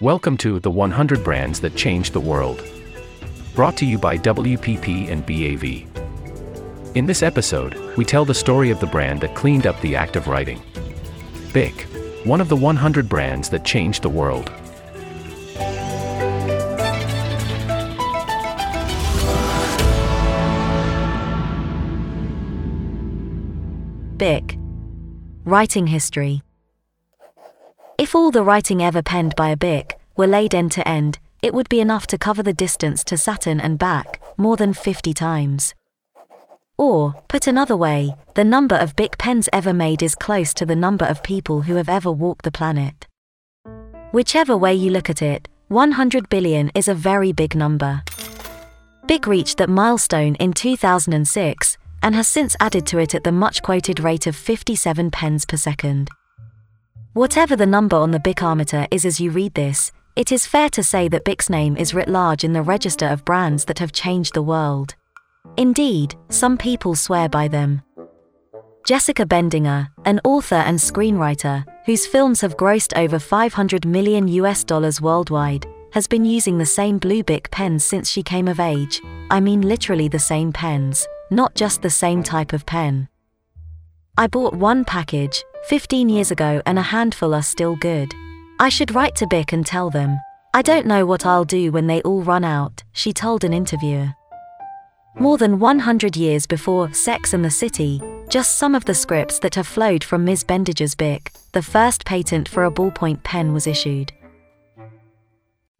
Welcome to the 100 Brands That Changed the World. Brought to you by WPP and BAV. In this episode, we tell the story of the brand that cleaned up the act of writing. BIC, one of the 100 brands that changed the world. BIC. Writing History If all the writing ever penned by a BIC were laid end to end, it would be enough to cover the distance to Saturn and back, more than 50 times. Or, put another way, the number of BIC pens ever made is close to the number of people who have ever walked the planet. Whichever way you look at it, 100 billion is a very big number. BIC reached that milestone in 2006 and has since added to it at the much quoted rate of 57 pens per second. Whatever the number on the BICometer is as you read this, it is fair to say that BIC's name is writ large in the register of brands that have changed the world. Indeed, some people swear by them. Jessica Bendinger, an author and screenwriter, whose films have grossed over 500 million US dollars worldwide, has been using the same blue Bic pens since she came of age. I mean literally the same pens, not just the same type of pen. I bought one package, 15 years ago, and a handful are still good. I should write to Bic and tell them. I don't know what I'll do when they all run out, she told an interviewer. More than 100 years before Sex and the City, just some of the scripts that have flowed from Ms. Bendinger's Bic, the first patent for a ballpoint pen was issued.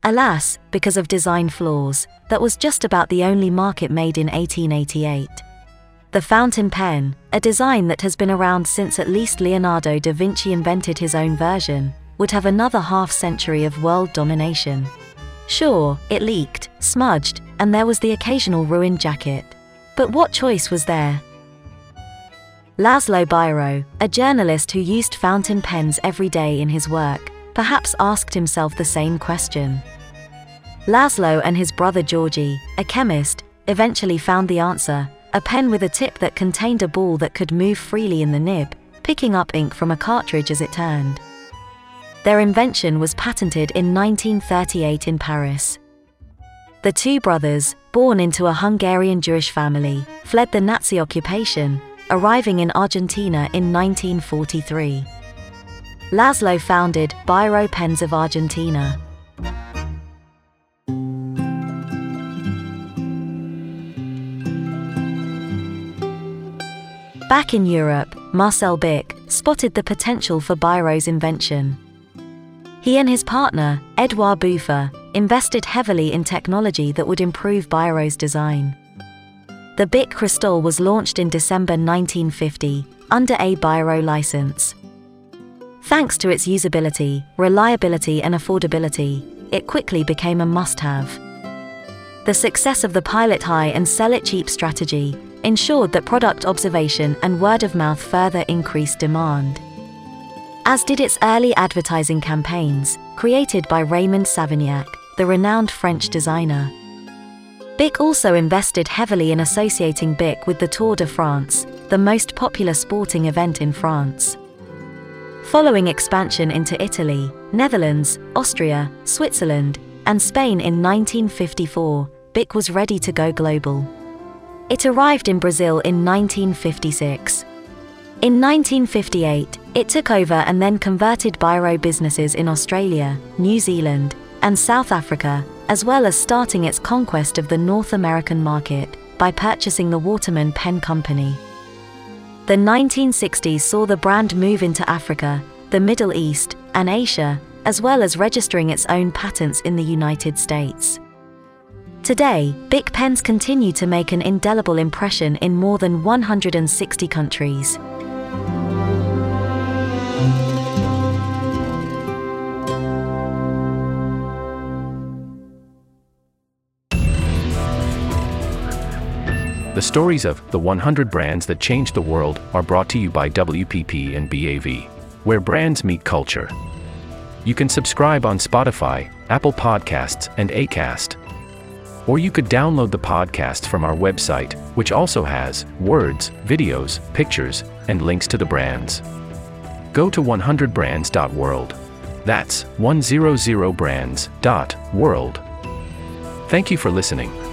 Alas, because of design flaws, that was just about the only market made in 1888. The fountain pen, a design that has been around since at least Leonardo da Vinci invented his own version, would have another half century of world domination. Sure, it leaked, smudged, and there was the occasional ruined jacket. But what choice was there? Laszlo Biro, a journalist who used fountain pens every day in his work, perhaps asked himself the same question. Laszlo and his brother Georgi, a chemist, eventually found the answer a pen with a tip that contained a ball that could move freely in the nib, picking up ink from a cartridge as it turned. Their invention was patented in 1938 in Paris. The two brothers, born into a Hungarian Jewish family, fled the Nazi occupation, arriving in Argentina in 1943. Laszlo founded Biro Pens of Argentina. Back in Europe, Marcel Bic spotted the potential for Biro's invention. He and his partner, Edouard Buffard, invested heavily in technology that would improve Biro's design. The Bic Cristal was launched in December 1950 under a Biro license. Thanks to its usability, reliability, and affordability, it quickly became a must have. The success of the pilot high and sell it cheap strategy ensured that product observation and word of mouth further increased demand. As did its early advertising campaigns, created by Raymond Savignac, the renowned French designer. Bic also invested heavily in associating Bic with the Tour de France, the most popular sporting event in France. Following expansion into Italy, Netherlands, Austria, Switzerland, and Spain in 1954, Bic was ready to go global. It arrived in Brazil in 1956. In 1958, it took over and then converted Biro businesses in Australia, New Zealand, and South Africa, as well as starting its conquest of the North American market by purchasing the Waterman Pen Company. The 1960s saw the brand move into Africa, the Middle East, and Asia, as well as registering its own patents in the United States. Today, Bic pens continue to make an indelible impression in more than 160 countries. The stories of the 100 brands that changed the world are brought to you by WPP and BAV, where brands meet culture. You can subscribe on Spotify, Apple Podcasts, and Acast. Or you could download the podcast from our website, which also has words, videos, pictures, and links to the brands. Go to 100brands.world. That's 100brands.world. Thank you for listening.